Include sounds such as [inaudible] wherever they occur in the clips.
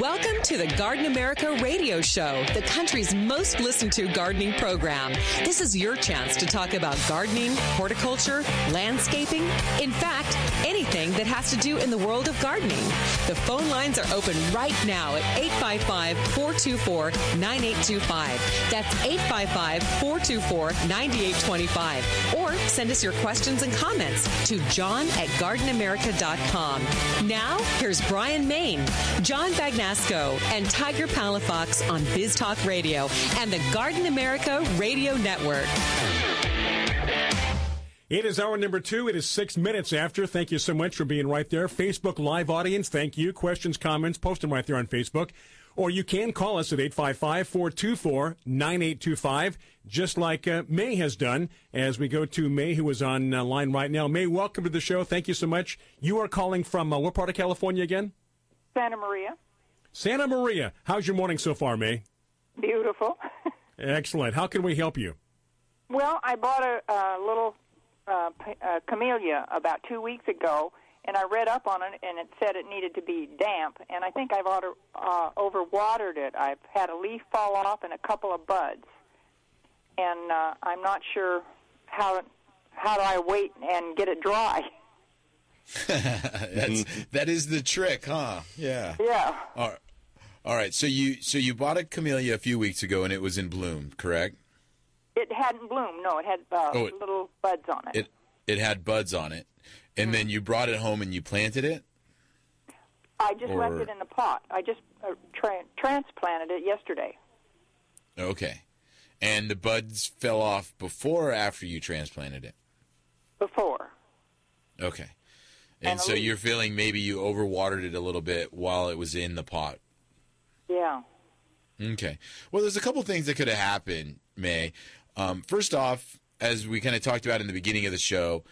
Welcome to the Garden America radio show, the country's most listened to gardening program. This is your chance to talk about gardening, horticulture, landscaping, in fact, anything that has to do in the world of gardening. The phone lines are open right now at 855 424 9825. That's 855 424 9825. Or send us your questions and comments to john at gardenamerica.com. Now, here's Brian Main, John Bagnasco, and Tiger Palafox on Biz Talk Radio and the Garden America Radio Network. It is hour number two. It is six minutes after. Thank you so much for being right there. Facebook Live audience, thank you. Questions, comments, post them right there on Facebook. Or you can call us at 855 424 9825, just like uh, May has done, as we go to May, who is on uh, line right now. May, welcome to the show. Thank you so much. You are calling from uh, what part of California again? Santa Maria. Santa Maria. How's your morning so far, May? Beautiful. [laughs] Excellent. How can we help you? Well, I bought a, a little uh, uh, camellia about two weeks ago, and I read up on it, and it said it needed to be damp. And I think I've water, uh, overwatered it. I've had a leaf fall off and a couple of buds, and uh, I'm not sure how how do I wait and get it dry. [laughs] [laughs] That's that is the trick, huh? Yeah. Yeah. All right. All right. So you so you bought a camellia a few weeks ago and it was in bloom, correct? It hadn't bloomed. No, it had uh, Oh, it- little buds on it. It it had buds on it, and then you brought it home and you planted it. I just or- left it in the pot. I just uh, tra- transplanted it yesterday. Okay, and the buds fell off before or after you transplanted it. Before. Okay, and, And so leaf. you're feeling maybe you overwatered it a little bit while it was in the pot. Yeah. Okay. Well, there's a couple things that could have happened, May. Um, first off, as we kind of talked about in the beginning of the show,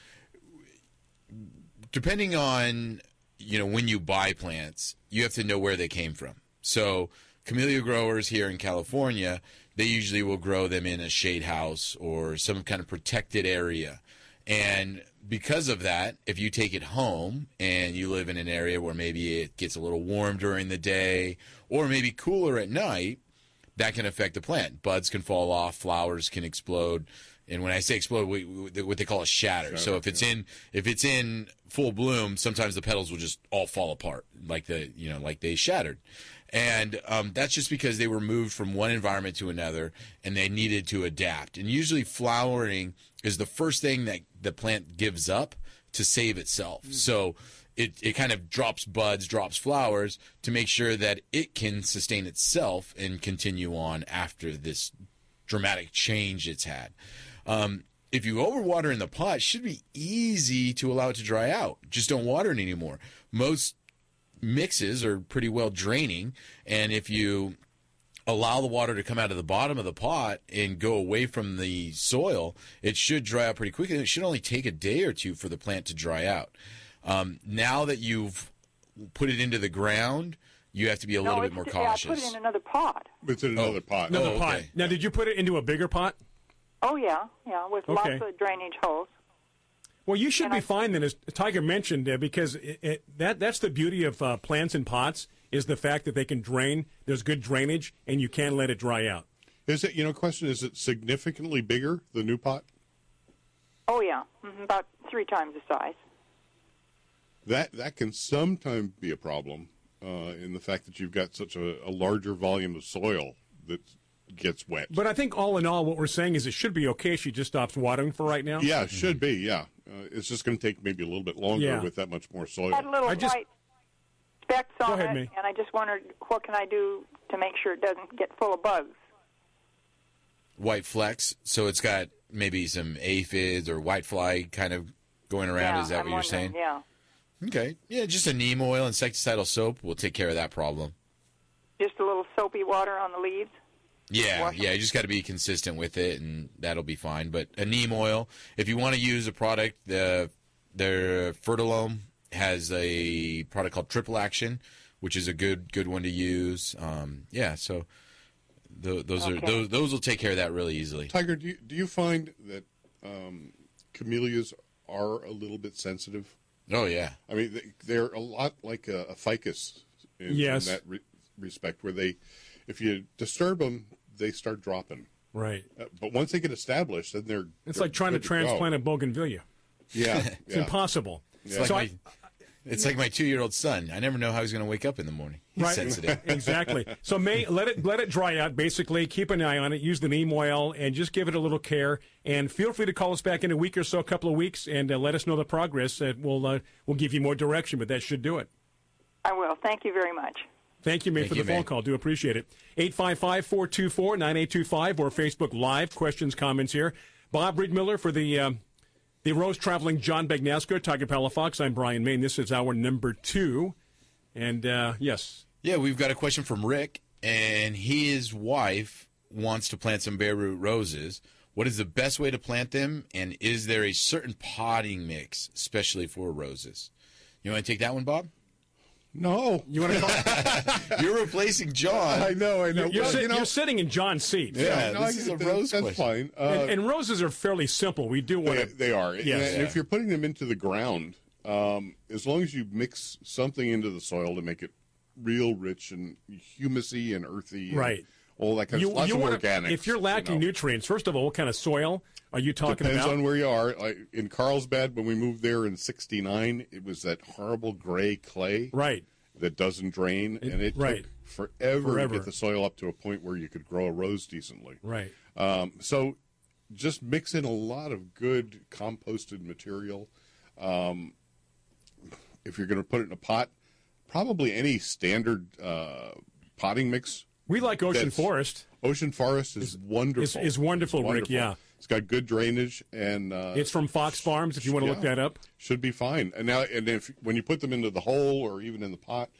depending on you know when you buy plants, you have to know where they came from. So, camellia growers here in California, they usually will grow them in a shade house or some kind of protected area. And because of that, if you take it home and you live in an area where maybe it gets a little warm during the day or maybe cooler at night, that can affect the plant. Buds can fall off, flowers can explode, and when I say explode, we, we, what they call a shatter. so if it's in if it's in full bloom, sometimes the petals will just all fall apart, like the you know like they shattered, and um, that's just because they were moved from one environment to another, and they needed to adapt. And usually, flowering is the first thing that the plant gives up to save itself. So it, it kind of drops buds, drops flowers to make sure that it can sustain itself and continue on after this dramatic change it's had. Um, if you overwater in the pot, it should be easy to allow it to dry out. Just don't water it anymore. Most mixes are pretty well draining, and if you allow the water to come out of the bottom of the pot and go away from the soil, it should dry out pretty quickly. It should only take a day or two for the plant to dry out. Um, now that you've put it into the ground, you have to be a no, little bit it's, more yeah, I cautious. put it in another pot. It's in another pot. Another Oh, pot. okay. Now, did you put it into a bigger pot? Oh yeah, yeah, with Okay. lots of drainage holes. Well, you should And be I- fine then, as Tiger mentioned, uh, because it, it, that that's the beauty of uh, plants in pots is the fact that they can drain. There's good drainage, and you can let it dry out. Is it, you know, question, is it significantly bigger, the new pot? Oh yeah, hmm about three times the size. That that can sometimes be a problem uh, in the fact that you've got such a, a larger volume of soil that gets wet. But I think all in all, what we're saying is it should be okay. She just stops watering for right now. yeah, it should be, yeah. Uh, it's just going to take maybe a little bit longer Yeah. with that much more soil. Had little I just- white specks on ahead, it, May. and I just wondered what can I do to make sure it doesn't get full of bugs. White flecks, so it's got maybe some aphids or white fly kind of going around. yeah, Is that I'm what you're wondering, saying? Yeah, Okay. Yeah, just a neem oil, insecticidal soap will take care of that problem. just a little soapy water on the leaves. Yeah, Wash 'em. yeah, you just got to be consistent with it, and that'll be fine. But a neem oil, if you want to use a product, the their Fertilome has a product called Triple Action, which is a good good one to use. Um, yeah, so th- those are those those will take care of that really easily. Tiger, do you, do you find that um, camellias are a little bit sensitive? Oh yeah, I mean, they, they're a lot like a, a ficus in, Yes. in that re- respect, where they, if you disturb them, they start dropping. Right. Uh, but once they get established, then they're. It's they're like trying to good go. transplant a bougainvillea. Yeah, [laughs] It's yeah. impossible. It's like So my, I- it's like my two-year-old son. I never know how he's going to wake up in the morning. He's Right. sensitive. [laughs] exactly. So may let it let it dry out. Basically, keep an eye on it. Use the neem oil and just give it a little care. And feel free to call us back in a week or so, a couple of weeks, and uh, let us know the progress. Uh, we'll uh, we'll give you more direction, but that should do it. I will. Thank you very much. Thank you, May, Thank for you, the phone May. call. Do appreciate it. 855 424 9825 or Facebook Live. Questions, comments here. Bob Riedmiller for the. Um, the Rose traveling John Bagnasco, Tiger Palafox. I'm Brian Main. This is our number two. And uh, yes, Yeah, we've got a question from Rick, and his wife wants to plant some bare root roses. What is the best way to plant them, and is there a certain potting mix, especially for roses? You want to take that one, Bob? No, you want to call? [laughs] You're replacing John. I know, I know. You're, Well, sit- you know, you're sitting in John's seat. Yeah, no, this I is a that. rose That's question. fine. Uh, And, and roses are fairly simple. We do want They, to. they are. Yes. And Yeah. if you're putting them into the ground, um, as long as you mix something into the soil to make it real rich and humusy and earthy, and Right. All that kind of lots of wanna- organics. If you're lacking you know. nutrients, first of all, what kind of soil are you talking Depends about? Depends on where you are. Like in Carlsbad, when we moved there in '69, it was that horrible gray clay right. that doesn't drain, and it right. took forever, Forever. to get the soil up to a point where you could grow a rose decently. Right. Um, so just mix in a lot of good composted material. Um, if you're going to put it in a pot, probably any standard uh, potting mix. We like Ocean That's- Forest. Ocean Forest is wonderful. is wonderful, It's Rick, yeah. it's got good drainage and uh, It's from Fox Farms. If you want to look that up. should be fine. And now, and if when you put them into the hole or even in the pot,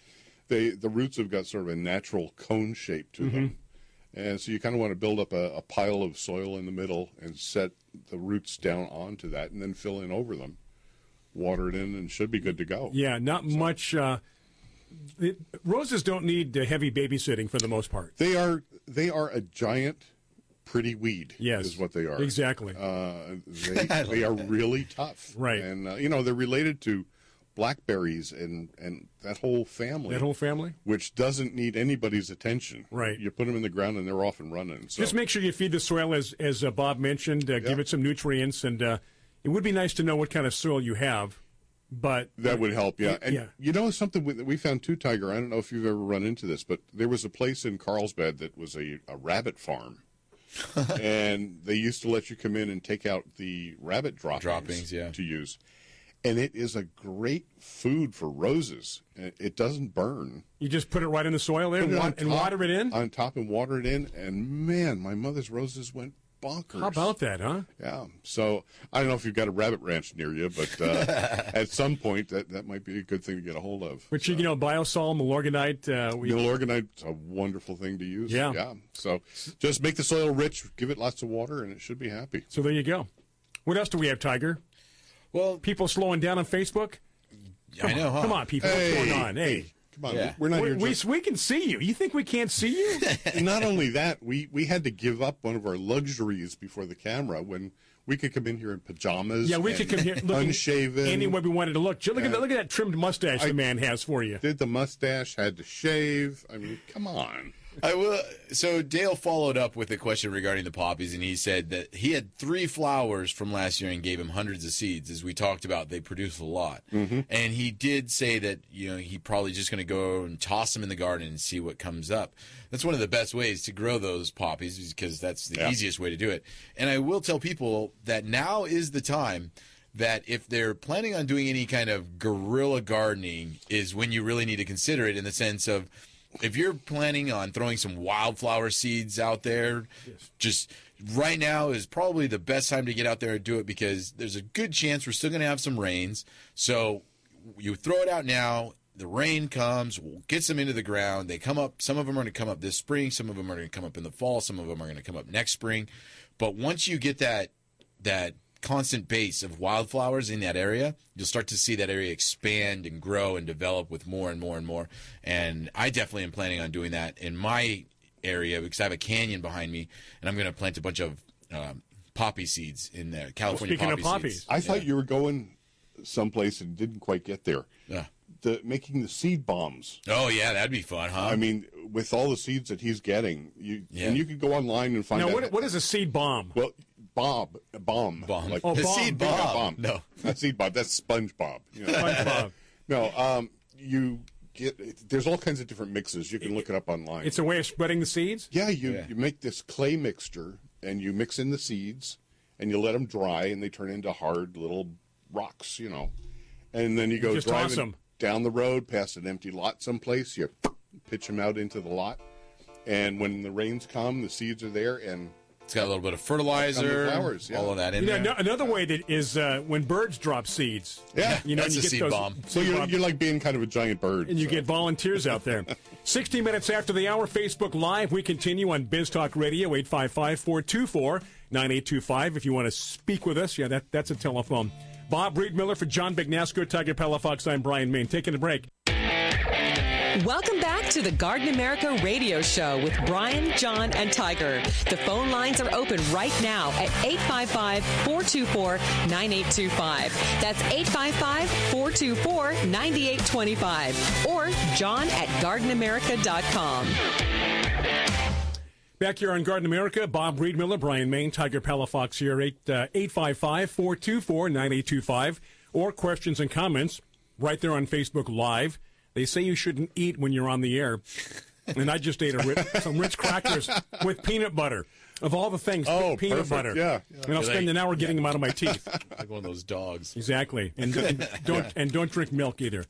they the roots have got sort of a natural cone shape to them, Mm-hmm. and so you kind of want to build up a, a pile of soil in the middle and set the roots down onto that, and then fill in over them, water it in, and should be good to go. Yeah, not much. Uh, it, roses don't need uh, heavy babysitting for the most part. They are they are a giant, pretty weed. Yes, is what they are. Exactly. Uh, they [laughs] they are really tough. Right. and uh, you know they're related to blackberries and and that whole family. that whole family. which doesn't need anybody's attention. Right. You put them in the ground and they're off and running. So Just make sure you feed the soil as as uh, Bob mentioned. Uh, Give it some nutrients, and uh, it would be nice to know what kind of soil you have. But that would help. Yeah. And Yeah. you know something we- we found too, Tiger. I don't know if you've ever run into this, but there was a place in Carlsbad that was a, a rabbit farm. [laughs] and they used to let you come in and take out the rabbit droppings, Droppings, yeah. to use. And it is a great food for roses. It doesn't burn. you just put it right in the soil there Put and, it and top- water it in. On top and water it in. And man, my mother's roses went bonkers. How about that, huh? Yeah. So I don't know if you've got a rabbit ranch near you, but uh, [laughs] at some point that, that might be a good thing to get a hold of. Which you know, biosol, Milorganite. Uh, we, Milorganite's a wonderful thing to use. Yeah. Yeah. So just make the soil rich, give it lots of water, and it should be happy. so there you go. What else do we have, Tiger? Well, People slowing down on Facebook. I know, huh? Come on, people. What's going on? Hey, Come on. Yeah. We're not we, here we, just. we can see you. You think we can't see you? [laughs] not only that, we, we had to give up one of our luxuries before the camera when we could come in here in pajamas. Yeah, we and could come here looking unshaven. any way we wanted to look. Look at that, look at that trimmed mustache the man has for you. Did the mustache, had to shave. I mean, come on. I will. So Dale followed up with a question regarding the poppies, and he said that he had three flowers from last year and gave him hundreds of seeds. As we talked about, they produce a lot, mm-hmm. and he did say that you know he probably just going to go and toss them in the garden and see what comes up. That's one of the best ways to grow those poppies because that's the Yeah. easiest way to do it. And I will tell people that now is the time that if they're planning on doing any kind of guerrilla gardening is when you really need to consider it in the sense of if you're planning on throwing some wildflower seeds out there just right now is probably the best time to get out there and do it because there's a good chance we're still going to have some rains. So you throw it out now the rain comes gets them into the ground. They come up some of them are going to come up this spring some of them are going to come up in the fall some of them are going to come up next spring. But once you get that that constant base of wildflowers in that area, you'll start to see that area expand and grow and develop with more and more and more. And I definitely am planning on doing that in my area because I have a canyon behind me, and I'm going to plant a bunch of um, poppy seeds in there. California speaking of poppy poppies. seeds. I thought you were going someplace and didn't quite get there. Yeah. The making the seed bombs. Oh yeah, that'd be fun, huh? I mean, with all the seeds that he's getting, you Yeah. and you can go online and find Now, out. what, what is a seed bomb? well, Bob, a bomb, Bomb. like Oh, the bomb. seed Big bomb. bomb. No. [laughs] not seed Bob. That's SpongeBob. You know. SpongeBob. [laughs] no, um, you get. There's all kinds of different mixes. You can look it up online. It's a way of spreading the seeds. Yeah, you, Yeah. you make this clay mixture and you mix in the seeds and you let them dry and they turn into hard little rocks, you know. And then you go Just toss driving 'em. down the road past an empty lot someplace. You [laughs] pitch them out into the lot. And when the rains come, the seeds are there and It's got a little bit of fertilizer, flowers, yeah. all of that in You know, there. another way that is uh, when birds drop seeds. Yeah, you know, that's and you a get seed those bomb. so you're, bomb- you're like being kind of a giant bird. and you so. get volunteers out there. [laughs] 60 minutes after the hour, Facebook Live. We continue on Biz Talk Radio, 855 424 9825. If you want to speak with us, yeah, that, that's a telephone. Bob Riedmiller for John Bagnasco, Tiger Palafox. I'm Brian Main. Taking a break. Welcome back to the Garden America radio show with Brian, John, and Tiger. The phone lines are open right now at 855 424 9825. That's 855 424 9825. Or john at gardenamerica.com. Back here on Garden America, Bob Riedmiller, Brian Main, Tiger Palafox here, 855 uh, 424 9825. Or questions and comments right there on Facebook Live. They say you shouldn't eat when you're on the air. And I just ate a Ritz, some Ritz crackers with peanut butter. Of all the things, Oh, peanut perfect, butter. yeah. And I'll You're spend like- an hour getting them out of my teeth. [laughs] like one of those dogs. Exactly, and, and [laughs] don't and don't drink milk either.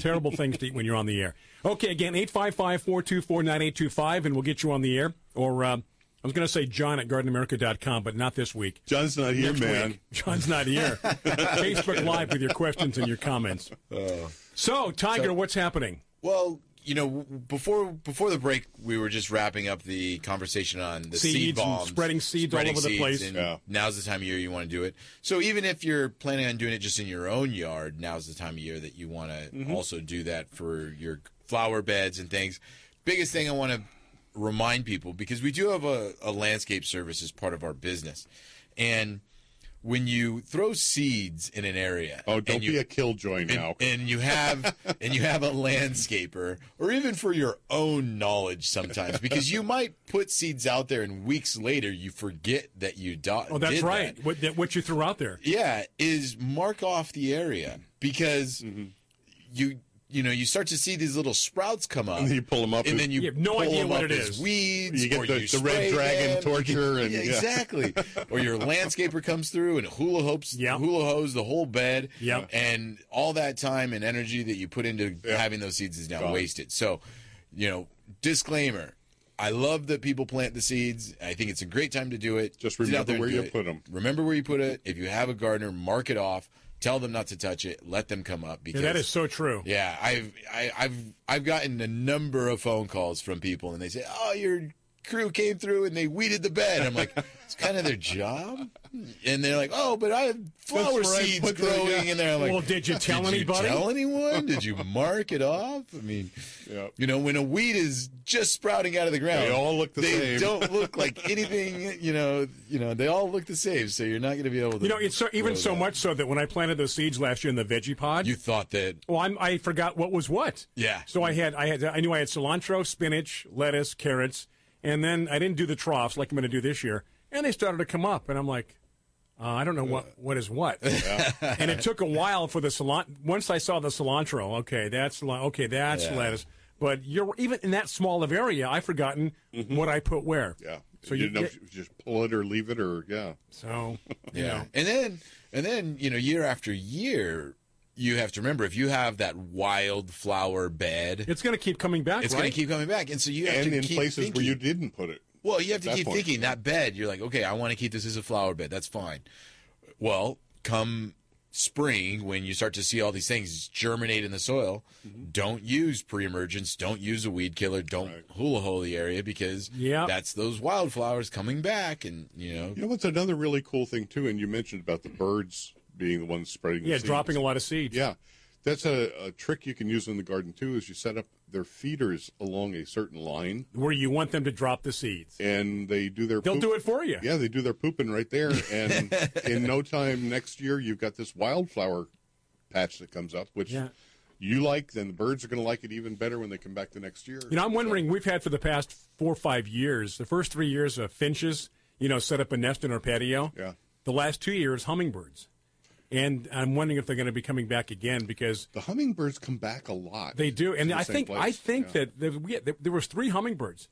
Terrible things to eat when you're on the air. Okay, again, 855-424-9825, and we'll get you on the air. Or uh, I was going to say John at GardenAmerica.com, but not this week. John's not here, Next man. week. John's not here. [laughs] Facebook Live with your questions and your comments. So, Tiger, what's happening? Well, you know, before before the break, we were just wrapping up the conversation on the seed Seeds and bombs, spreading seeds all spreading over the place. And Yeah. Now's the time of year you want to do it. So even if you're planning on doing it just in your own yard, now's the time of year that you want to Mm-hmm. also do that for your flower beds and things. Biggest thing I want to remind people because we do have a, a landscape service as part of our business, and when you throw seeds in an area, Oh, don't and you, be a killjoy now. and you have [laughs] and you have a landscaper or even for your own knowledge sometimes because you might put seeds out there and weeks later you forget that you do- Oh, that's did right. that. What, that, what you threw out there. yeah is mark off the area because Mm-hmm. you you know you start to see these little sprouts come up And you them up and as- then you, You have no pull idea 'em what up it as is. weeds You get or the- you the red dragon them. torture and- yeah, yeah. exactly [laughs] or your landscaper comes through and hula hoops Yep. hula hoes the whole bed Yep. and all that time and energy that you put into having those seeds is now Gone. wasted so you know disclaimer I love that people plant the seeds. I think it's a great time to do it. Just remember where you it. them. Remember where you put it. If you have a gardener, mark it off. Tell them not to touch it. Let them come up Yeah, because that is so true. yeah, I've I, I've I've gotten a number of phone calls from people, and they say, "Oh, your crew came through and they weeded the bed." I'm like, [laughs] "It's kind of their job," and they're like, "Oh, but I have flower where I seeds put the- growing in there." I'm like, Well, did you tell "Did anybody?" You tell anyone? Did you [laughs] mark it off? I mean, Yeah. you know, when a weed is just sprouting out of the ground, They all look the same. they same. don't [laughs] look like anything. You know, you know, they all look the same. So you're not going to be able to. You know, it's so, even grow so that. much so that when I planted those seeds last year in the veggie pod, You thought that Well, I'm, I forgot what was what. Yeah. So I had, I had, I knew I had cilantro, spinach, lettuce, carrots, and then I didn't do the troughs like I'm going to do this year, and they started to come up, and I'm like, uh, I don't know what what is what. [laughs] and it took a while for the cilantro. Once I saw the cilantro, okay, that's okay, that's Yeah. lettuce. But you're even in that small of area, I've forgotten what I put where. Mm-hmm. Yeah. So you, you didn't know get- if you just pull it or leave it or yeah. So you Yeah. know. And then and then, you know, year after year, you have to remember if you have that wildflower bed, it's going to keep coming back. it's right? going to keep coming back. And so you have And to in keep places thinking, where you didn't put it. Well, you have to that keep point. thinking that bed, you're like, okay, I want to keep this as a flower bed. That's fine. Well, come spring when you start to see all these things germinate in the soil, Mm-hmm. don't use pre-emergence, don't use a weed killer, don't hula hole the area because Yeah. that's those wildflowers coming back and, you know, You know what's another really cool thing too, and you mentioned about the birds being the ones spreading. the yeah, dropping a lot of seeds. Yeah, that's a, a trick you can use in the garden too. Is you set up their feeders along a certain line, Where you want them to drop the seeds. and they do their. They'll poop- do it for you. Yeah, they do their pooping right there, and [laughs] in no time next year, you've got this wildflower patch that comes up, which Yeah. you like, then the birds are going to like it even better when they come back the next year. You know, I'm wondering. We've had for the past four or five years, the first three years of finches, you know, set up a nest in our patio. Yeah. The last two years, hummingbirds, and I'm wondering if they're going to be coming back again because the hummingbirds come back a lot. they do. And I think place. I think Yeah. that there, we, there was three hummingbirds,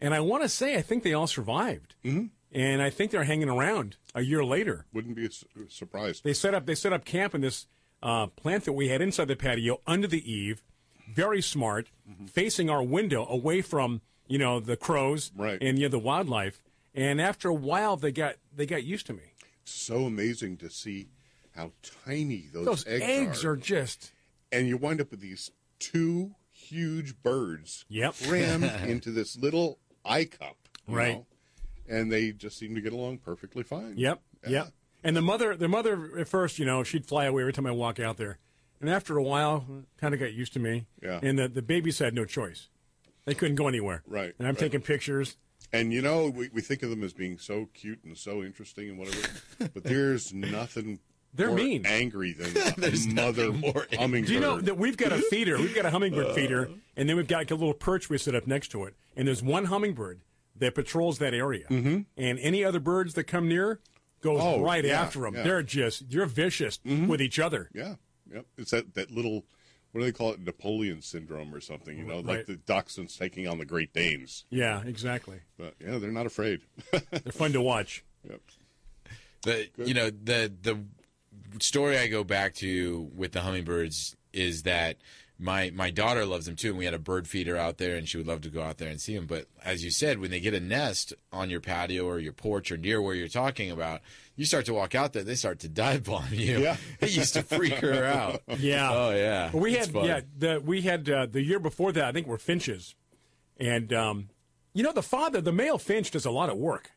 and I want to say I think they all survived, mm-hmm. and I think they're hanging around a year later. wouldn't be su- surprised. They set up they set up camp in this uh, plant that we had inside the patio under the eave, very smart, Mm-hmm. facing our window away from you know the crows Right. and you know, the wildlife. And after a while, they got they got used to me. so amazing to see how tiny those, Those eggs, eggs are. are just and you wind up with these two huge birds Yep. crammed [laughs] into this little eye cup, Right. know? And they just seem to get along perfectly fine. Yep. Yeah. Yep. And the mother, the mother at first, you know, she'd fly away every time I walk out there, and after a while, kind of got used to me. Yeah. And the the babies had no choice; they couldn't go anywhere. Right, And I'm right. taking pictures. And you know, we, we think of them as being so cute and so interesting and whatever, [laughs] but there's nothing They're more mean. angry than [laughs] a mother more hummingbird. Do you know that we've got a [laughs] feeder? We've got a hummingbird feeder, and then we've got like a little perch we set up next to it. And there's one hummingbird that patrols that area, mm-hmm. and any other birds that come near goes Oh, right yeah, after them. yeah. They're just they're vicious with each other. Yeah, yep. It's that, that little, what do they call it? Napoleon syndrome or something, you know, Right. like the Dachshunds taking on the Great Danes. Yeah, exactly. But yeah, they're not afraid. They're fun to watch. [laughs] yep. The you know the the story I go back to with the hummingbirds is that my my daughter loves them too, and we had a bird feeder out there, and she would love to go out there and see them. But as you said, when they get a nest on your patio or your porch or near where you're talking about, you start to walk out there, they start to dive [laughs] bomb you. Yeah. [laughs] it used to freak her out. [laughs] Yeah. Oh yeah. We had yeah the we had uh, the year before that I think were finches, and um, you know the father the male finch does a lot of work.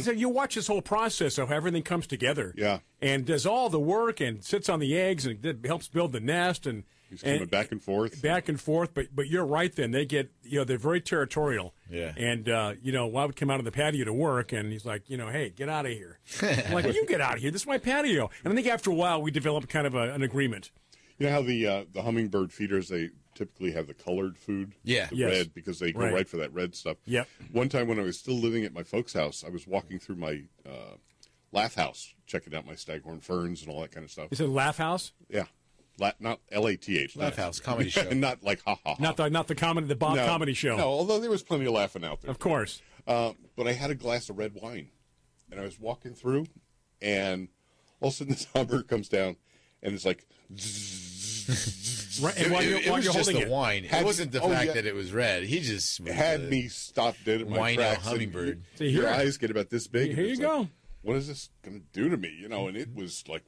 So you watch this whole process of how everything comes together. Mm-hmm. Yeah. and does all the work and sits on the eggs and helps build the nest and He's coming and- back and forth. back and forth. But but you're right. Then they get you know they're very territorial. Yeah. And uh, you know, I would come out of the patio to work, and he's like, you know, hey, get out of here. [laughs] I'm like, you get out of here. This is my patio. And I think after a while, we developed kind of a, an agreement. You know how the uh, the hummingbird feeders they typically have the colored food, Yeah. the Yes. red because they go Right. right. for that red stuff. Yep. One time when I was still living at my folks' house, I was walking through my uh, laugh house, checking out my staghorn ferns and all that kind of stuff. Is it Laugh House? Yeah, La- not L A T H. Laugh House comedy [laughs] show. not like ha ha ha. Not the not the comedy the Bob no, comedy show. No, although there was plenty of laughing out there. Of course. Uh, but I had a glass of red wine, and I was walking through, and all of a sudden [laughs] this hummer comes down, and it's like, Right, and It, while you're, it while was you're just holding the it, wine. Had- it wasn't the oh, fact yeah. that it was red. He just had me stop dead at my wino tracks. and hummingbird. See, Your eyes get about this big. Here it's you like, go. What is this going to do to me? You know, and it was like,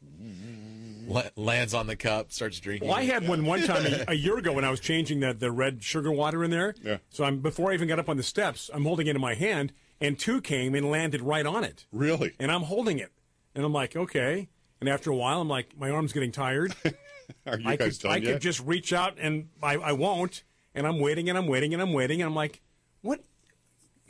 la- lands on the cup, starts drinking. Well, I it. had one one time a, a year ago when I was changing the, the red sugar water in there. Yeah. So I'm before I even got up on the steps, I'm holding it in my hand, and two came and landed right on it, really? and I'm holding it, and I'm like, okay. And after a while, I'm like, my arm's getting tired. [laughs] Are you I guys could done I yet? could just reach out and I, I won't, and I'm waiting and I'm waiting and I'm waiting, and I'm like, what?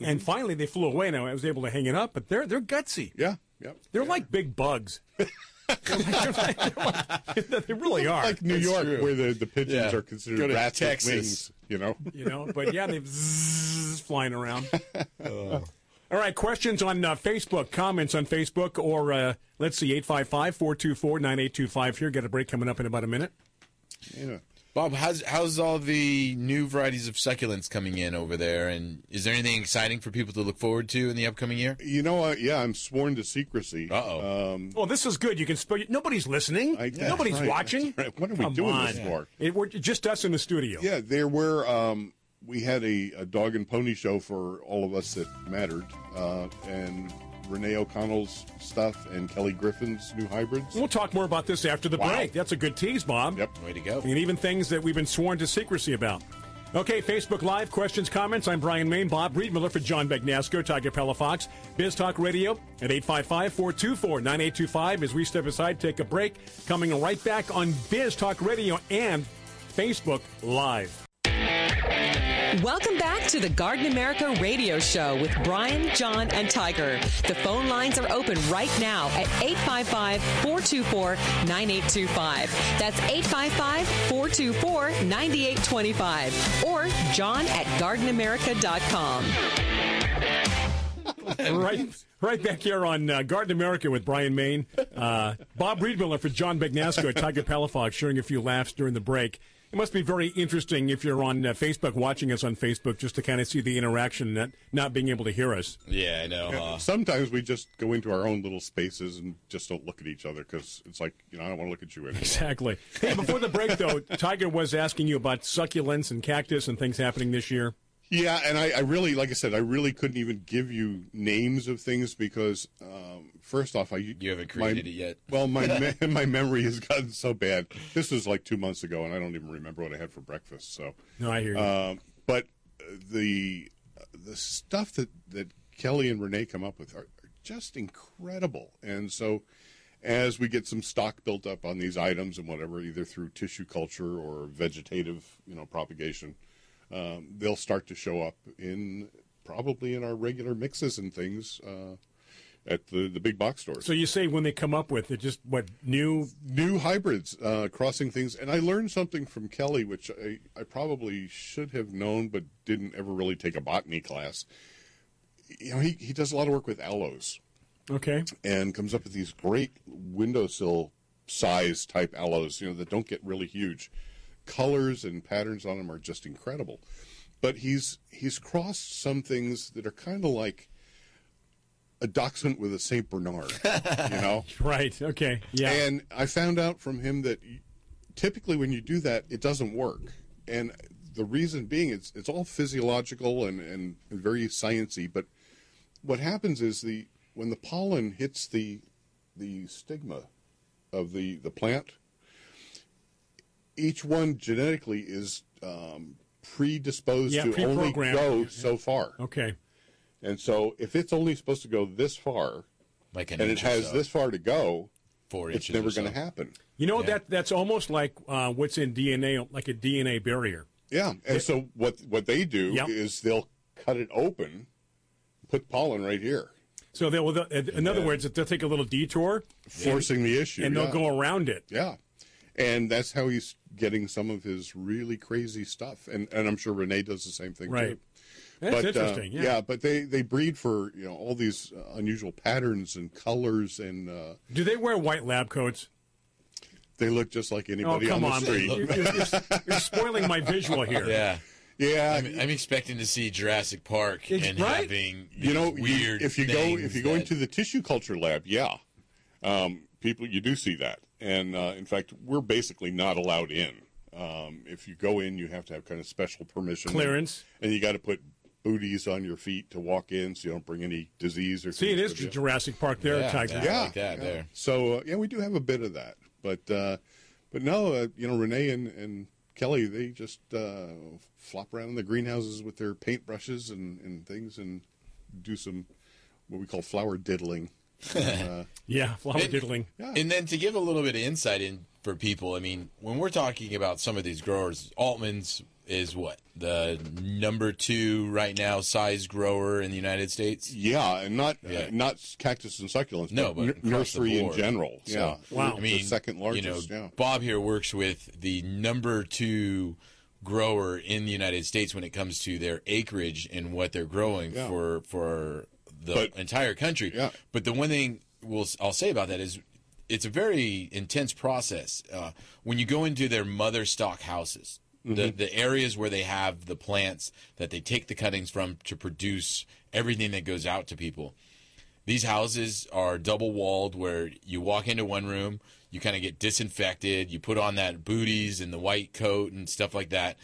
And finally, they flew away, and I was able to hang it up. But they're they're gutsy. Yeah, yeah. They're like big bugs. They're like- they're like- they really are. Like New That's York, true. where the, the pigeons Yeah. are Go considered to rats Texas. with wings. You know, you know. But yeah, they're flying around. [laughs] Oh. All right, questions on uh, Facebook, comments on Facebook, or uh, let's see, 855 424 9825 here. Got a break coming up in about a minute. yeah. Bob, how's how's all the new varieties of succulents coming in over there? And is there anything exciting for people to look forward to in the upcoming year? You know what? Yeah, I'm sworn to secrecy. Uh-oh. Um, Well, this is good. You can spell. Nobody's listening. I- that's Nobody's right, watching. right. What are we Come doing on. this for? It, we're just us in the studio. yeah, there were. Um, we had a, a dog and pony show for all of us that mattered, uh, and Renee O'Connell's stuff and Kelly Griffin's new hybrids. We'll talk more about this after the Wow. break. That's a good tease, Bob. Yep. Way to go! And even things that we've been sworn to secrecy about. Okay, Facebook Live, questions, comments. I'm Brian Main, Bob Riedmiller for John Bagnasco, Tiger Palafox, Biz Talk Radio at 855 424 9825. As we step aside, take a break. Coming right back on Biz Talk Radio and Facebook Live. Welcome back to the Garden America radio show with Brian, John, and Tiger. The phone lines are open right now at 855 424 9825. That's 855 424 9825. Or john at gardenamerica.com. right, right back here on uh, Garden America with Brian Main. Uh, Bob Riedmiller for John Bagnasco at Tiger Palafox sharing a few laughs during the break. It must be very interesting if you're on uh, Facebook, watching us on Facebook, just to kind of see the interaction, not, not being able to hear us. Yeah, I know. Yeah, huh? Sometimes we just go into our own little spaces and just don't look at each other because it's like, you know, I don't want to look at you anymore. Exactly. Hey, [laughs] before the break, though, Tiger was asking you about succulents and cactus and things happening this year. Yeah, and I, I really, like I said, I really couldn't even give you names of things because, um, first off, I You haven't my- created it yet. [laughs] Well, my me- [laughs] my memory has gotten so bad. This was like two months ago, and I don't even remember what I had for breakfast. So, No, I hear you. um, but uh, the the stuff that that Kelly and Renee come up with are, are just incredible, and so. As we get some stock built up on these items and whatever, either through tissue culture or vegetative, you know, propagation, um, they'll start to show up in probably in our regular mixes and things uh, at the the big box stores. so you say when they come up with it, just what new? new hybrids uh, crossing things, and I learned something from Kelly, which I, I probably should have known, but didn't ever really take a botany class. You know, he, he does a lot of work with aloes Okay. and comes up with these great windowsill size type aloes, you know, that don't get really huge. Colors and patterns on them are just incredible. But he's he's crossed some things that are kind of like a dachshund with a Saint Bernard, you know. [laughs] Right. Okay. Yeah. And I found out from him that typically when you do that, it doesn't work. And the reason being, it's it's all physiological and, and, and very sciency. But what happens is the when the pollen hits the the stigma of the the plant, each one genetically is um, predisposed Yeah, to only pre-programmed. go so far. okay. And so, if it's only supposed to go this far, Like an and it has so, this far to go, four it's inches. never or so. going to happen. You know Yeah. that that's almost like uh, what's in DNA, like a DNA barrier. Yeah, and so what what they do Yep. is they'll cut it open, put pollen right here, So they'll, they'll in other words, they'll take a little detour forcing the issue, and they'll yeah. go around it. Yeah, and that's how he's getting some of his really crazy stuff, and and I'm sure Renee does the same thing Right. too. That's but, uh, interesting. yeah. but they they breed for you know all these uh, unusual patterns and colors, and uh, Do they wear white lab coats? they look just like Oh, anybody come on the on! street. You're, you're- you're- you're spoiling my visual here. [laughs] Yeah. Yeah, I'm, I'm expecting to see Jurassic Park It's- and right? having you know, these you- weird. if you go if you go that- into the tissue culture lab, yeah, um, people you do see that, and uh, in fact, we're basically not allowed in. Um, if you go in, you have to have kind of special permission, Clearance. and you got to put booties on your feet to walk in, so you don't bring any disease or. See, it is things is with you. Jurassic Park there, Yeah, Tiger. yeah. Yeah, like that yeah. there. So uh, yeah, we do have a bit of that, but uh, but no, uh, you know, Renee and, and Kelly, they just uh, flop around in the greenhouses with their paintbrushes and, and things, and do some what we call flower diddling. Uh, [laughs] Yeah, flower And- yeah, And then to give a little bit of insight in for people, I mean, when we're talking about some of these growers, Altman's is what the number two right now size grower in the United States. yeah, and not Yeah. uh, not cactus and succulents, No, but n- across the nursery in general. So, yeah, Wow. I mean, second largest. You know, yeah. Bob here works with the number two grower in the United States when it comes to their acreage and what they're growing Yeah. for for the But- entire country. Yeah. But the one thing we'll, I'll say about that is it's a very intense process. Uh, when you go into their mother stock houses, Mm-hmm. the, the areas where they have the plants that they take the cuttings from to produce everything that goes out to people, these houses are double walled where you walk into one room, you kind of get disinfected, you put on that booties and the white coat and stuff like that,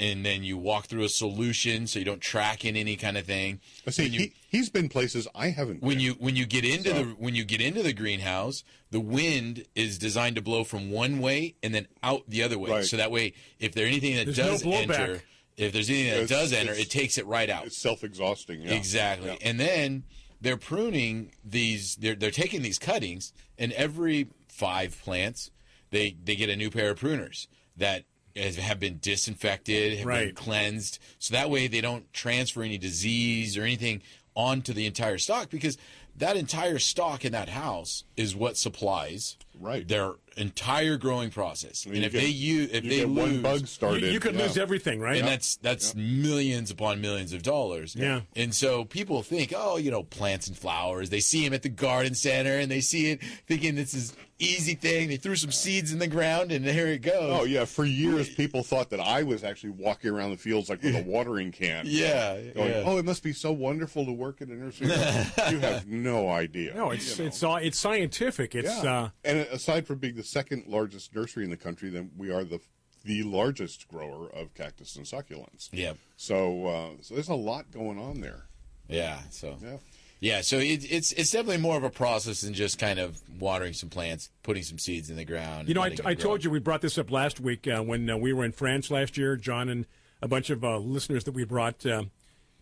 and then you walk through a solution so you don't track in any kind of thing. I see. You- he, he's been places I haven't. when been. you when you get into So- the when you get into the greenhouse, the wind is designed to blow from one way and then out the other way. Right. So that way, if there's anything that There's does blowback. enter, if there's anything that It's- does enter, it takes it right out. it's self-exhausting. Yeah. Exactly. Yeah. And then they're pruning these they're they're taking these cuttings and every five plants they they get a new pair of pruners that has- have been disinfected, have been cleansed, so that way they don't transfer any disease or anything onto the entire stock because that entire stock in that house is what supplies Right. their entire growing process. mean, and if get- they use, if you they get lose, one bug You, started, you could yeah. lose everything, right? and that's that's millions upon millions of dollars. Yeah. And so people think, oh, you know, plants and flowers. They see them at the garden center, and they see it, thinking this is easy thing. They threw some seeds in the ground, and here it goes. Oh yeah, for years people thought that I was actually walking around the fields like with a [laughs] watering can. Yeah, Going, yeah. oh, it must be so wonderful to work in a nursery. [laughs] you have no idea. no, it's you know. it's all it's scientific. It's yeah. uh, and aside from being the second largest nursery in the country, then we are the the largest grower of cactus and succulents. Yeah. So uh, so there's a lot going on there. Yeah. So Yeah. yeah. So it, it's it's definitely more of a process than just kind of watering some plants, putting some seeds in the ground. You know, I, I told you we brought this up last week uh, when uh, we were in France last year. John and a bunch of uh, listeners that we brought uh,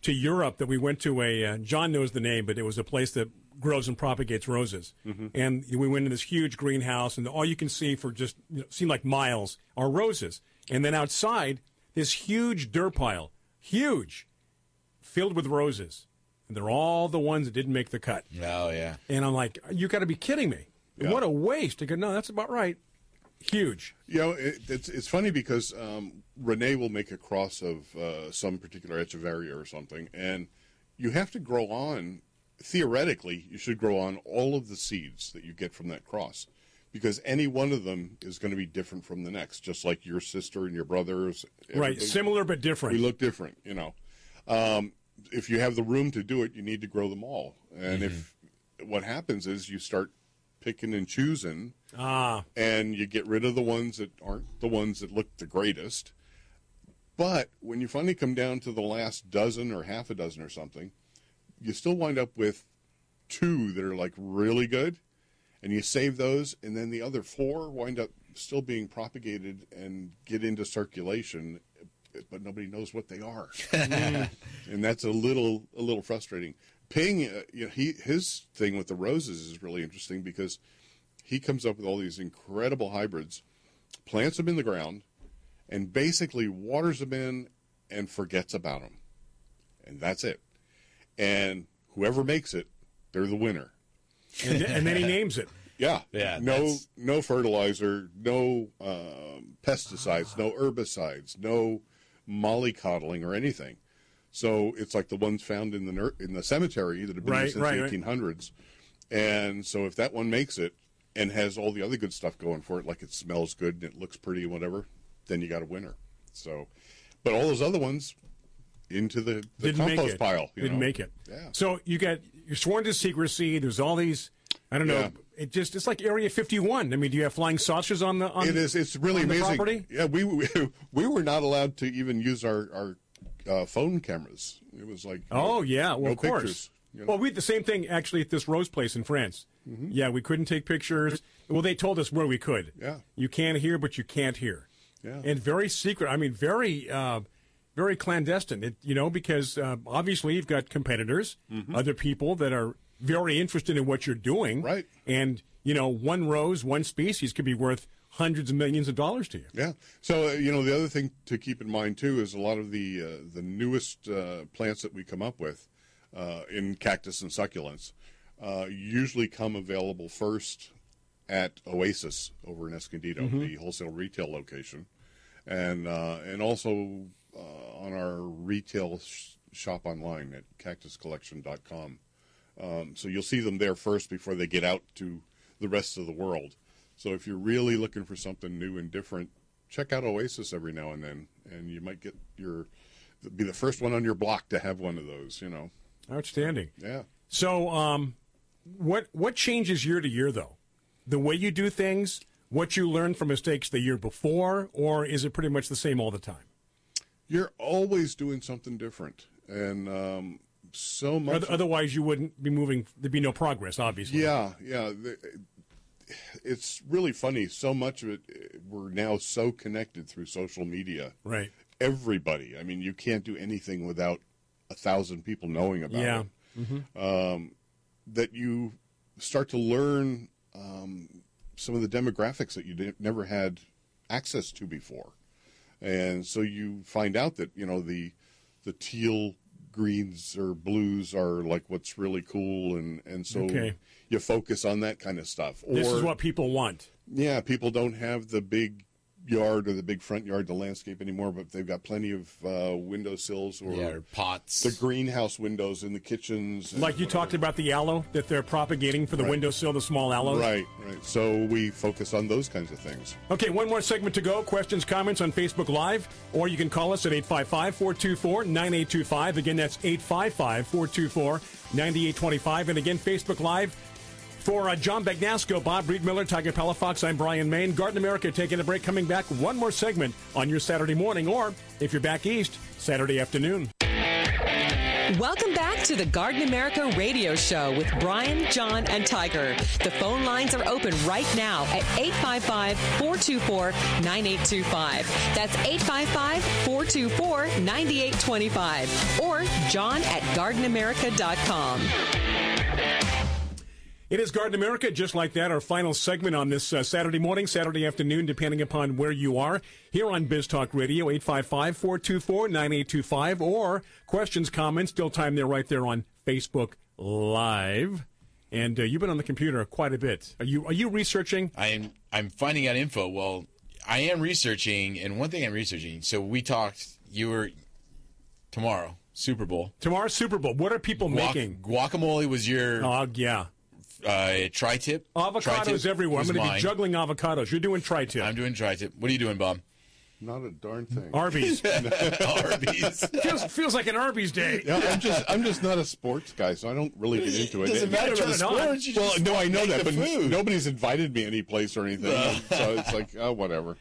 to Europe. That we went to a uh, John knows the name, but it was a place that grows and propagates roses. And we went into this huge greenhouse, and all you can see for just you know, seem like miles are roses. And then outside, this huge dirt pile, huge, filled with roses, and they're all the ones that didn't make the cut. Oh yeah. And I'm like, you got to be kidding me! Yeah. What a waste! I go, no, that's about right. Huge. You know, it, it's it's funny because um, Renee will make a cross of uh, some particular echeveria or something, and you have to grow on. Theoretically, you should grow on all of the seeds that you get from that cross, because any one of them is going to be different from the next. Just like your sister and your brothers, Right, similar but different. we look different. You know, um, if you have the room to do it, you need to grow them all. And if what happens is you start picking and choosing ah, and you get rid of the ones that aren't the ones that look the greatest. But when you finally come down to the last dozen or half a dozen or something, you still wind up with two that are like really good, and you save those, and then the other four wind up still being propagated and get into circulation, but nobody knows what they are, [laughs] and that's a little a little frustrating. Ping, uh, you know, he his thing with the roses is really interesting because he comes up with all these incredible hybrids, plants them in the ground, and basically waters them in and forgets about them. And that's it. And whoever makes it, they're the winner. and, and then he names it. [laughs] Yeah. Yeah, No that's- no fertilizer, no um, pesticides, no herbicides, no mollycoddling or anything. So it's like the ones found in the ner- in the cemetery that have been Right, there since right, the right. 1800s. And so if that one makes it and has all the other good stuff going for it, like it smells good and it looks pretty and whatever, then you got a winner. So, but all those other ones into the, the Didn't make compost it. pile. you Didn't know? make it. Yeah. So you got you're sworn to secrecy. There's all these. I don't know. Yeah. It just it's like Area 51. I mean, do you have flying saucers on the? On, It is. It's really amazing. Yeah, we, we [laughs] we were not allowed to even use our our uh, phone cameras. It was like Oh yeah, well no of course. pictures, you know? Well, we had the same thing actually at this rose place in France. Mm-hmm. Yeah, we couldn't take pictures. Well, they told us where we could. Yeah. you can hear, but you can't hear. Yeah. and very secret. I mean, very, uh, very clandestine. It, you know, because uh, obviously you've got competitors, other people that are very interested in what you're doing, Right. And you know, one rose, one species could be worth hundreds of millions of dollars to you. Yeah. So uh, you know the other thing to keep in mind too is a lot of the uh, the newest uh, plants that we come up with uh, in cactus and succulents uh, usually come available first at Oasis over in Escondido, the wholesale retail location, and uh, and also uh, on our retail sh- shop online at cactuscollection.com. Um, so you'll see them there first before they get out to the rest of the world. So if you're really looking for something new and different, check out Oasis every now and then, and you might get your be the first one on your block to have one of those. You know, Outstanding. yeah. So, um, what what changes year to year though? The way you do things, what you learned from mistakes the year before, or is it pretty much the same all the time? You're always doing something different, and um, so much. Otherwise, you wouldn't be moving. There'd be no progress, obviously. Yeah, yeah. The, it's really funny. So much of it, we're now so connected through social media. Right. Everybody. I mean, you can't do anything without a thousand people knowing about Yeah. it. Um, that you start to learn um, some of the demographics that you never had access to before. and so you find out that you know the the teal greens or blues are like what's really cool, and and so Okay. you focus on that kind of stuff. Or This is what people want. yeah, people don't have the big yard or the big front yard to landscape anymore, but they've got plenty of uh, windowsills or Yeah, or pots. the greenhouse windows in the kitchens. Like you talked about the aloe that they're propagating for the Right. windowsill, the small aloe. Right, right. So we focus on those kinds of things. Okay, one more segment to go. Questions, comments on Facebook Live, or you can call us at 855 424 9825. Again, that's 855 424 9825. And again, Facebook Live. For uh, John Bagnasco, Bob Riedmiller, Tiger Palafox, I'm Brian Main. Garden America taking a break, coming back. One more segment on your Saturday morning, or if you're back east, Saturday afternoon. Welcome back to the Garden America radio show with Brian, John, and Tiger. The phone lines are open right now at 855 424 9825. That's 855 424 9825. Or John at gardenamerica.com. It is Garden America, just like that. Our final segment on this uh, Saturday morning, Saturday afternoon, depending upon where you are. Here on Biz Talk Radio, 855 424 9825, or questions, comments, still time there right there on Facebook Live. And uh, you've been on the computer quite a bit. Are you are you researching? I'm I'm finding out info. Well, I am researching, and one thing I'm researching. So we talked. You were tomorrow Super Bowl. Tomorrow's Super Bowl. What are people Guac- making? guacamole was your Oh, yeah. Uh, tri-tip. Avocados Tri-tip everywhere. I'm going to be juggling avocados. You're doing tri tip. I'm doing tri-tip. What are you doing, Bob? Not a darn thing. [laughs] Arby's. Arby's. feels, feels like an Arby's day. Yeah, I'm just I'm just not a sports guy, so I don't really get into it. Doesn't matter about the sports. Well, no, I know that, but food. nobody's invited me any place or anything, so it's like oh, whatever.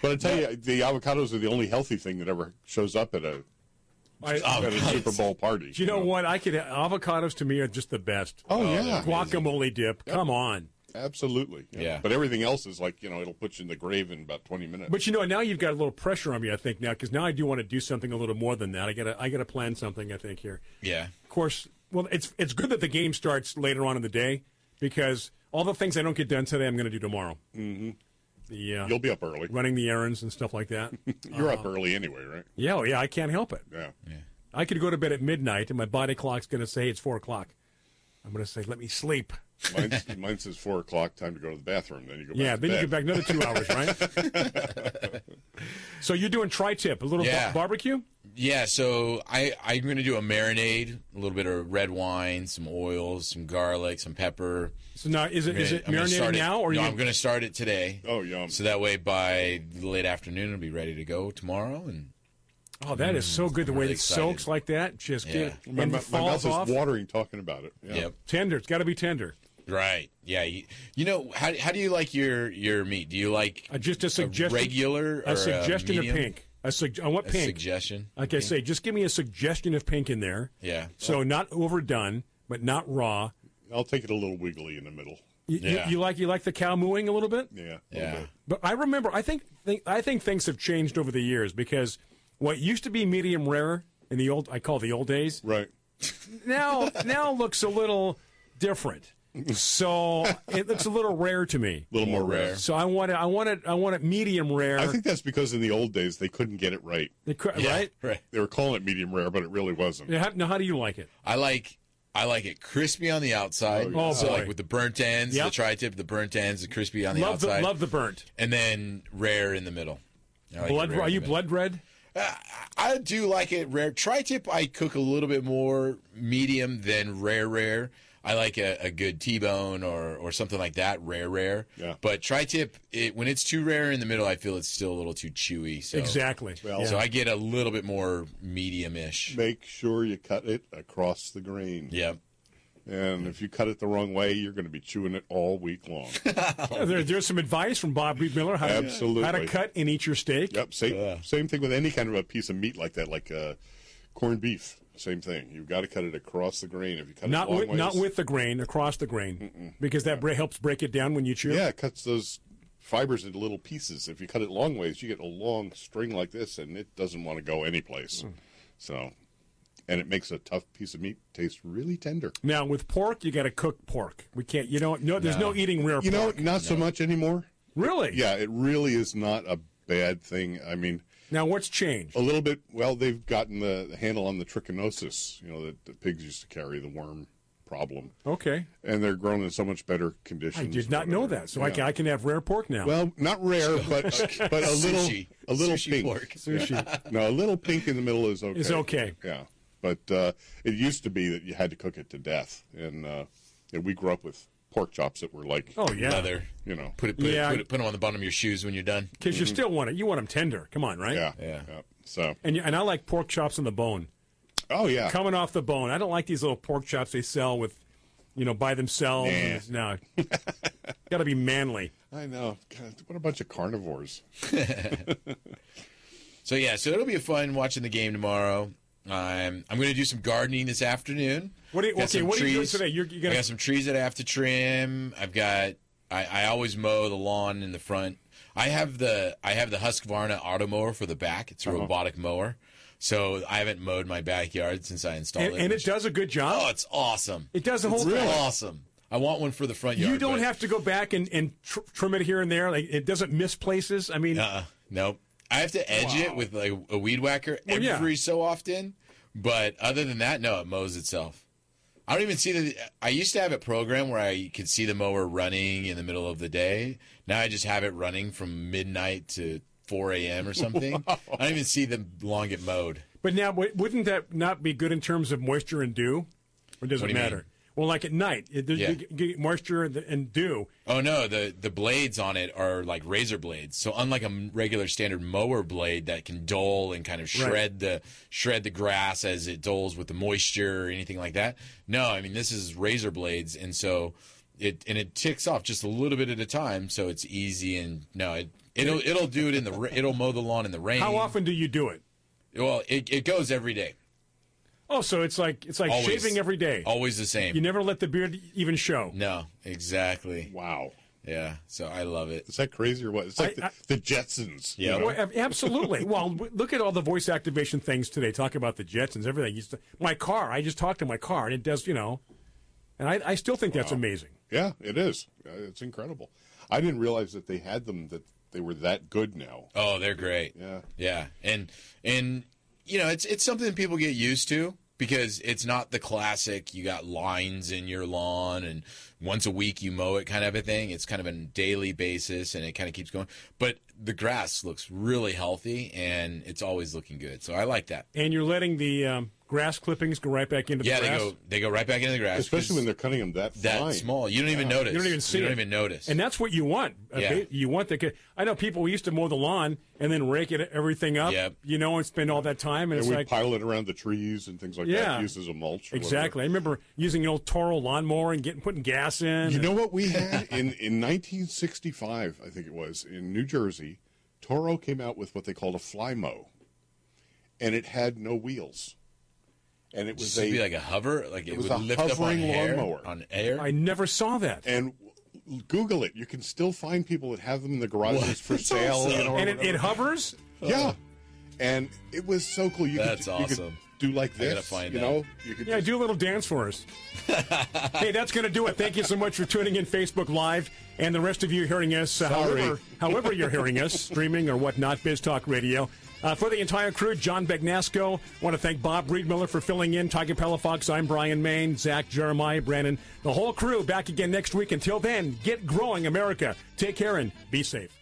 But I tell you, the avocados are the only healthy thing that ever shows up at a I- at a Super Bowl party. Do you know what? I could avocados to me are just the best. Oh, yeah, Guacamole dip. Come on. absolutely. Yeah. But everything else is like you know it'll put you in the grave in about twenty minutes. But you know, now you've got a little pressure on me. I think now because now I do want to do something a little more than that. I got to I got to plan something. I think here. Yeah. Of course, well, it's it's good that the game starts later on in the day because all the things I don't get done today, I'm going to do tomorrow. Mm-hmm. The uh, You'll be up early. running the errands and stuff like that. [laughs] You're up early anyway, right? yeah, oh, yeah, I can't help it. Yeah. I could go to bed at midnight and my body clock's going to say it's four o'clock. I'm going to say, let me sleep. Mine, mine says four o'clock, time to go to the bathroom. Then you go back. Yeah, to then you get back another two hours, right? [laughs] so you're doing tri-tip, a little Yeah. bar- barbecue? Yeah, so I, I'm going to do a marinade, a little bit of red wine, some oils, some garlic, some pepper. So now, is it is it I'm gonna marinating start it- now, or no? you? I'm going to start it today. Oh, yum. So that way, by late afternoon, it'll be ready to go tomorrow. And oh, that is so mm, good. The I'm way really it soaks like that, just Yeah. get My, my, my mouth off. is watering talking about it. Yeah. yep, Tender. It's got to be tender. Right, yeah. You, you know how, how do you like your your meat? Do you like Uh, just a suggestion. regular or a suggestion of pink. A sug- I want A pink. suggestion. Like I say, just give me a suggestion of pink in there. Yeah. So not overdone, but not raw. I'll take it a little wiggly in the middle. You, you- Yeah. you like you like the cow mooing a little bit? Yeah. a little Yeah. bit. But I remember, I think, think I think things have changed over the years because what used to be medium rare in the old, I call the old days, Right. now now looks a little different. So it looks a little rare to me. A little more, More rare. rare. So I want it, I want it, I want it medium rare. I think that's because in the old days they couldn't get it right. They cou- Yeah, right? right. They were calling it medium rare, but it really wasn't. Yeah, how- Now, how do you like it? I like I like it crispy on the outside. Oh, yeah. so Oh, like boy. with the burnt ends, Yep. the tri-tip, the burnt ends, the crispy on the Love the outside, love the burnt. and then rare in the middle. I like it Blood? rare Are in you middle. blood red? Uh, I do like it rare. Tri-tip I cook a little bit more medium than rare rare. I like a, a good T-bone or, or something like that, rare rare. Yeah. But tri-tip, it, when it's too rare in the middle, I feel it's still a little too chewy. So. Exactly. Well- Yeah. So I get a little bit more medium-ish. Make sure you cut it across the grain. Yeah. And if you cut it the wrong way, you're going to be chewing it all week long. [laughs] There, there's some advice from Bob Riedmiller how to, Absolutely. how to cut and eat your steak. yep. Same, same thing with any kind of a piece of meat like that, like uh, corned beef. Same thing. You've got to cut it across the grain. If you cut Not it long with, ways, not with the grain, across the grain, because that bre- helps break it down when you chew. Yeah, it cuts those fibers into little pieces. If you cut it long ways, you get a long string like this, and it doesn't want to go anyplace. Mm. So, and it makes a tough piece of meat taste really tender. Now with pork, you got to cook pork. We can't. You know, no, there's no, No. eating rare You know, pork. not so much anymore. really? Yeah, it really is not a bad thing. I mean, Now, what's changed? A little bit. Well, they've gotten the, the handle on the trichinosis. You know that the pigs used to carry the worm problem, Okay. and they're grown in so much better conditions. I did not know that. So I, can, I can have rare pork now. Well, not rare, but [laughs] but a little Sushi. a little Sushi pink. pork. Sushi. No, a little pink in the middle is okay. Is okay. Yeah, but uh, it used to be that you had to cook it to death, and, uh, and we grew up with pork chops that were like, oh, yeah. Leather. you know, Put it, put, Yeah. it, put it, put them on the bottom of your shoes when you're done. Because you mm-hmm. still want it. You want them tender. Come on, right? yeah, Yeah. So, And, you, and I like pork chops on the bone. oh yeah, Coming off the bone. I don't like these little pork chops they sell with, you know, by themselves. No. Got to be manly. I know. God, what a bunch of carnivores. [laughs] [laughs] So yeah, so it'll be fun watching the game tomorrow. Um, I'm going to do some gardening this afternoon. What do you- okay, what are you doing today? You're- you're gonna- I got some trees that I have to trim. I've got. I, I always mow the lawn in the front. I have the I have the Husqvarna Automower for the back. It's a Uh-huh. robotic mower. So I haven't mowed my backyard since I installed And, it. and it does a good job. Oh, it's awesome. It does the whole it's thing. Awesome. I want one for the front yard. you don't but- have to go back and, and tr- trim it here and there. Like It doesn't miss places. I mean, Uh, nope. I have to edge it with like a weed whacker Well, yeah. every so often, but other than that, no, it mows itself. I don't even see the. I used to have a program where I could see the mower running in the middle of the day. Now I just have it running from midnight to 4 a.m. or something. [laughs] I don't even see the long it mowed. but now wouldn't that not be good in terms of moisture and dew? Or does it matter? Well, like at night, it, Yeah. you get moisture and, dew. Oh no, the the blades on it are like razor blades. So unlike a regular standard mower blade that can dull and kind of Right. shred the shred the grass as it dulls with the moisture or anything like that. No, I mean this is razor blades, and so it and it ticks off just a little bit at a time, so it's easy and no, it it'll it'll do it in the it'll mow the lawn in the rain. How often do you do it? Well, it it goes every day, Oh, so it's like it's like always shaving every day. always the same. You never let the beard even show. no, exactly. Wow. Yeah, so I love it. Is that crazy or what? It's like I- I- the, the Jetsons. you Yeah. know? Well, absolutely. [laughs] well, look at all the voice activation things today. Talk about the Jetsons, everything. Used to, my car. I just talked to my car, and it does. You know, and I, I still think that's amazing. Yeah, it is. Uh, It's incredible. I didn't realize that they had them that they were that good now. Oh, they're great. Yeah. Yeah. And and you know, it's it's something people get used to because it's not the classic you got lines in your lawn and once a week you mow it kind of a thing. It's kind of a daily basis and it kind of keeps going. But the grass looks really healthy and it's always looking good. So I like that. And you're letting the um, grass clippings go right back into Yeah, the they grass. go they go right back into the grass. Especially 'cause when they're cutting them that, that fine. small. You don't even notice. You don't even see You don't it. even notice. And that's what you want. Yeah. You want the. I know people used to mow the lawn and then rake it everything up. Yep. You know, and spend all that time, and And it's we like pile it around the trees and things like Yeah. that, used as a mulch. or exactly. I remember using an old Toro lawnmower and getting putting gas in. whatever. You know what we had in, in 1965, I think it was, in New Jersey? Toro came out with what they called a Flymo, and it had no wheels. And it was Just be a like a hover, like it, was would a lift up on hovering air, on air. I never saw that. and Google it. You can still find people that have them in the garages for [laughs] sale. awesome. You know, and it, it hovers. Yeah, and it was so cool. You That's could, you could awesome. do like I this. gotta find you know, you could Yeah, just- do a little dance for us. [laughs] hey, that's going to do it. Thank you so much for tuning in Facebook Live and the rest of you hearing us, uh, however, however you're hearing us, [laughs] streaming or whatnot, Biz Talk Radio. Uh, for the entire crew, John Bagnasco, want to thank Bob Riedmiller for filling in. Tiger Palafox, I'm Brian Main, Zach, Jeremiah, Brandon, the whole crew back again next week. Until then, get growing, America. Take care and be safe.